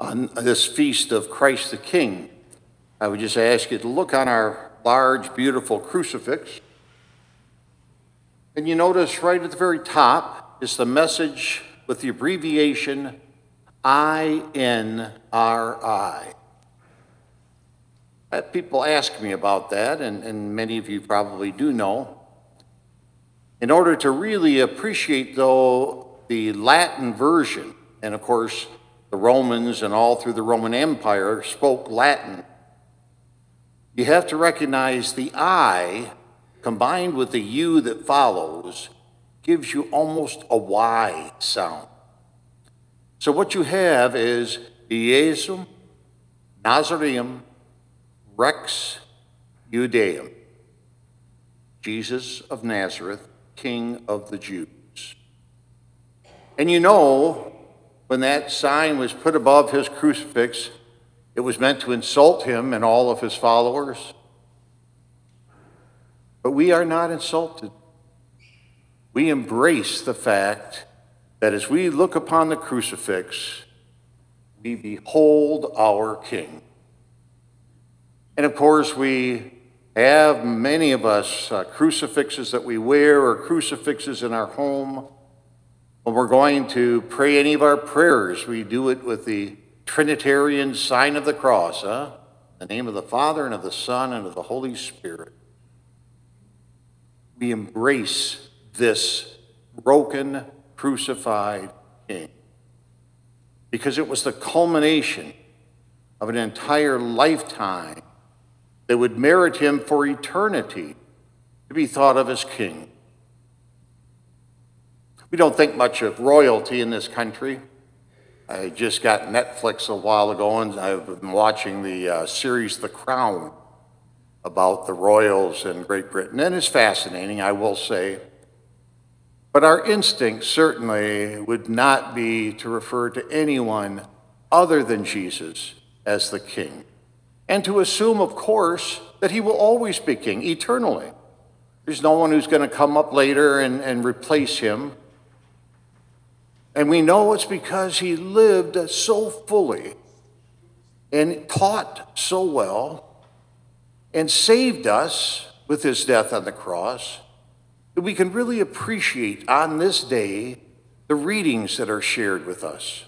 on this feast of Christ the King, I would just ask you to look on our large, beautiful crucifix. And you notice right at the very top is the message with the abbreviation INRI. Uh, People ask me about that, and, and many of you probably do know. In order to really appreciate, though, the Latin version, and of course, the Romans and all through the Roman Empire spoke Latin, you have to recognize the I combined with the U that follows gives you almost a Y sound. So what you have is Iesum Nazareum Rex Judeum, Jesus of Nazareth, King of the Jews. And you know, when that sign was put above his crucifix, it was meant to insult him and all of his followers. But we are not insulted. We embrace the fact that as we look upon the crucifix, we behold our King. And of course, we have many of us uh, crucifixes that we wear or crucifixes in our home. When we're going to pray any of our prayers, we do it with the Trinitarian sign of the cross, huh? In the name of the Father and of the Son and of the Holy Spirit. We embrace this broken, crucified King because it was the culmination of an entire lifetime that would merit him for eternity to be thought of as king. We don't think much of royalty in this country. I just got Netflix a while ago and I've been watching the uh, series The Crown about the royals in Great Britain, and it's fascinating, I will say. But our instinct certainly would not be to refer to anyone other than Jesus as the king and to assume, of course, that he will always be king eternally. There's no one who's going to come up later and, and replace him. And we know it's because he lived so fully and taught so well and saved us with his death on the cross that we can really appreciate on this day the readings that are shared with us.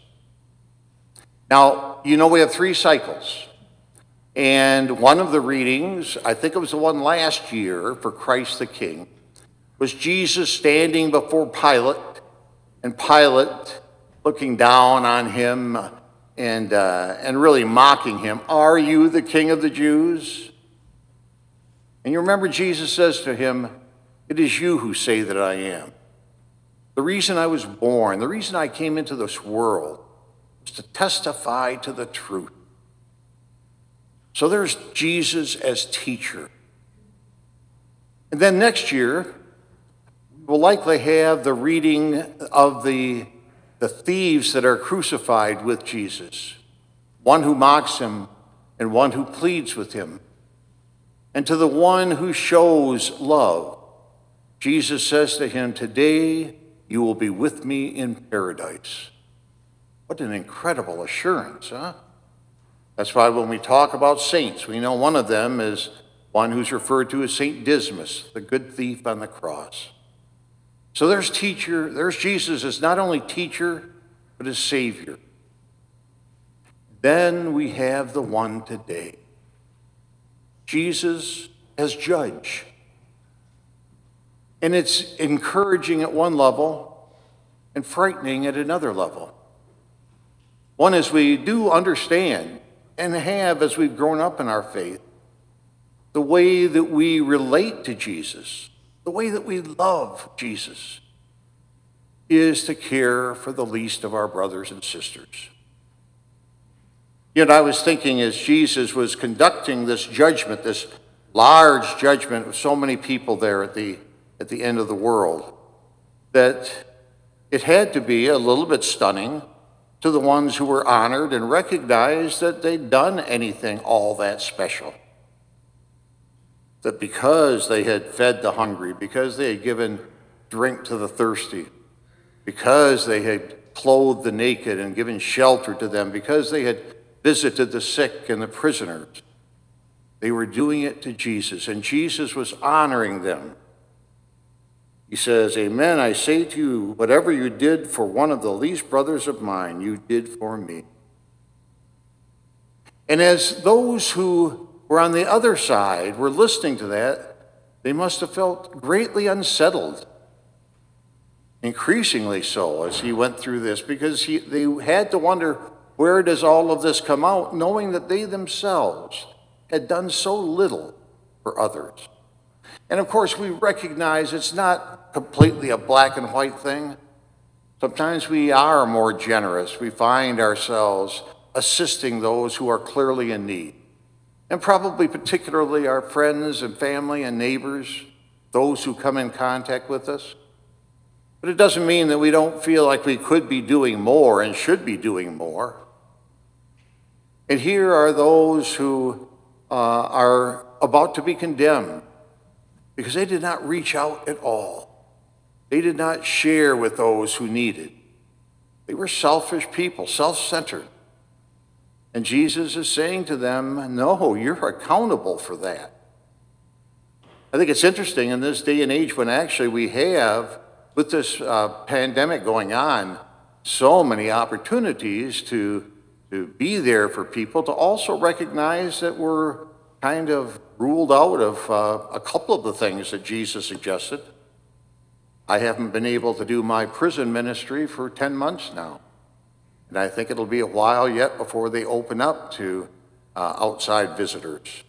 Now, you know, we have three cycles. And one of the readings, I think it was the one last year for Christ the King, was Jesus standing before Pilate, and Pilate looking down on him and, uh, and really mocking him. Are you the King of the Jews? And you remember Jesus says to him, It is you who say that I am. The reason I was born, the reason I came into this world, was to testify to the truth. So there's Jesus as teacher. And then next year, we'll likely have the reading of the, the thieves that are crucified with Jesus one who mocks him and one who pleads with him. And to the one who shows love, Jesus says to him, Today you will be with me in paradise. What an incredible assurance, huh? That's why when we talk about saints, we know one of them is one who's referred to as Saint Dismas, the good thief on the cross. So there's teacher, there's Jesus as not only teacher, but as Savior. Then we have the one today Jesus as judge. And it's encouraging at one level and frightening at another level. One is we do understand and have as we've grown up in our faith. The way that we relate to Jesus, the way that we love Jesus, is to care for the least of our brothers and sisters. Yet I was thinking as Jesus was conducting this judgment, this large judgment of so many people there at the, at the end of the world, that it had to be a little bit stunning to the ones who were honored and recognized that they'd done anything all that special. That because they had fed the hungry, because they had given drink to the thirsty, because they had clothed the naked and given shelter to them because they had visited the sick and the prisoners. They were doing it to Jesus, and Jesus was honoring them. He says, Amen, I say to you, whatever you did for one of the least brothers of mine, you did for me. And as those who were on the other side were listening to that, they must have felt greatly unsettled, increasingly so as he went through this, because he, they had to wonder where does all of this come out, knowing that they themselves had done so little for others. And of course, we recognize it's not completely a black and white thing. Sometimes we are more generous. We find ourselves assisting those who are clearly in need and probably particularly our friends and family and neighbors, those who come in contact with us. But it doesn't mean that we don't feel like we could be doing more and should be doing more. And here are those who uh, are about to be condemned because they did not reach out at all. They did not share with those who needed. They were selfish people, self centered. And Jesus is saying to them, No, you're accountable for that. I think it's interesting in this day and age when actually we have, with this uh, pandemic going on, so many opportunities to, to be there for people, to also recognize that we're kind of ruled out of uh, a couple of the things that Jesus suggested. I haven't been able to do my prison ministry for 10 months now. And I think it'll be a while yet before they open up to uh, outside visitors.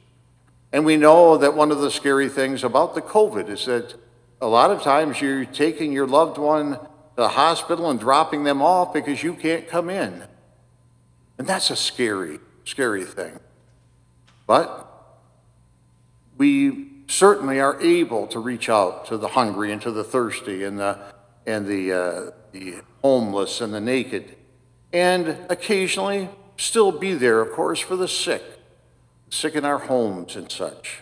And we know that one of the scary things about the COVID is that a lot of times you're taking your loved one to the hospital and dropping them off because you can't come in. And that's a scary, scary thing. But we certainly are able to reach out to the hungry and to the thirsty and the, and the, uh, the homeless and the naked and occasionally still be there, of course, for the sick, sick in our homes and such.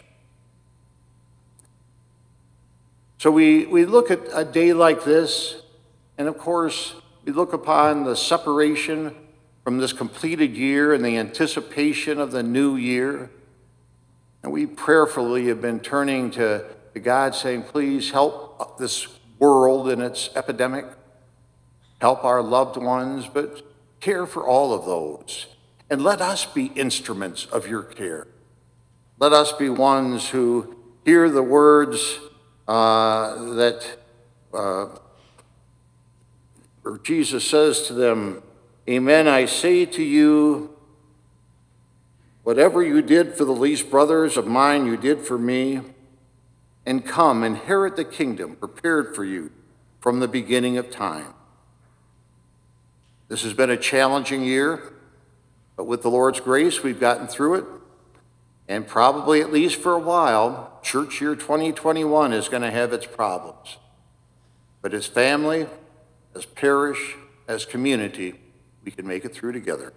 So we, we look at a day like this, and of course, we look upon the separation from this completed year and the anticipation of the new year. And we prayerfully have been turning to, to God saying, please help this world in its epidemic, help our loved ones, but Care for all of those. And let us be instruments of your care. Let us be ones who hear the words uh, that uh, Jesus says to them, Amen, I say to you, whatever you did for the least brothers of mine, you did for me. And come, inherit the kingdom prepared for you from the beginning of time. This has been a challenging year, but with the Lord's grace, we've gotten through it. And probably, at least for a while, church year 2021 is going to have its problems. But as family, as parish, as community, we can make it through together.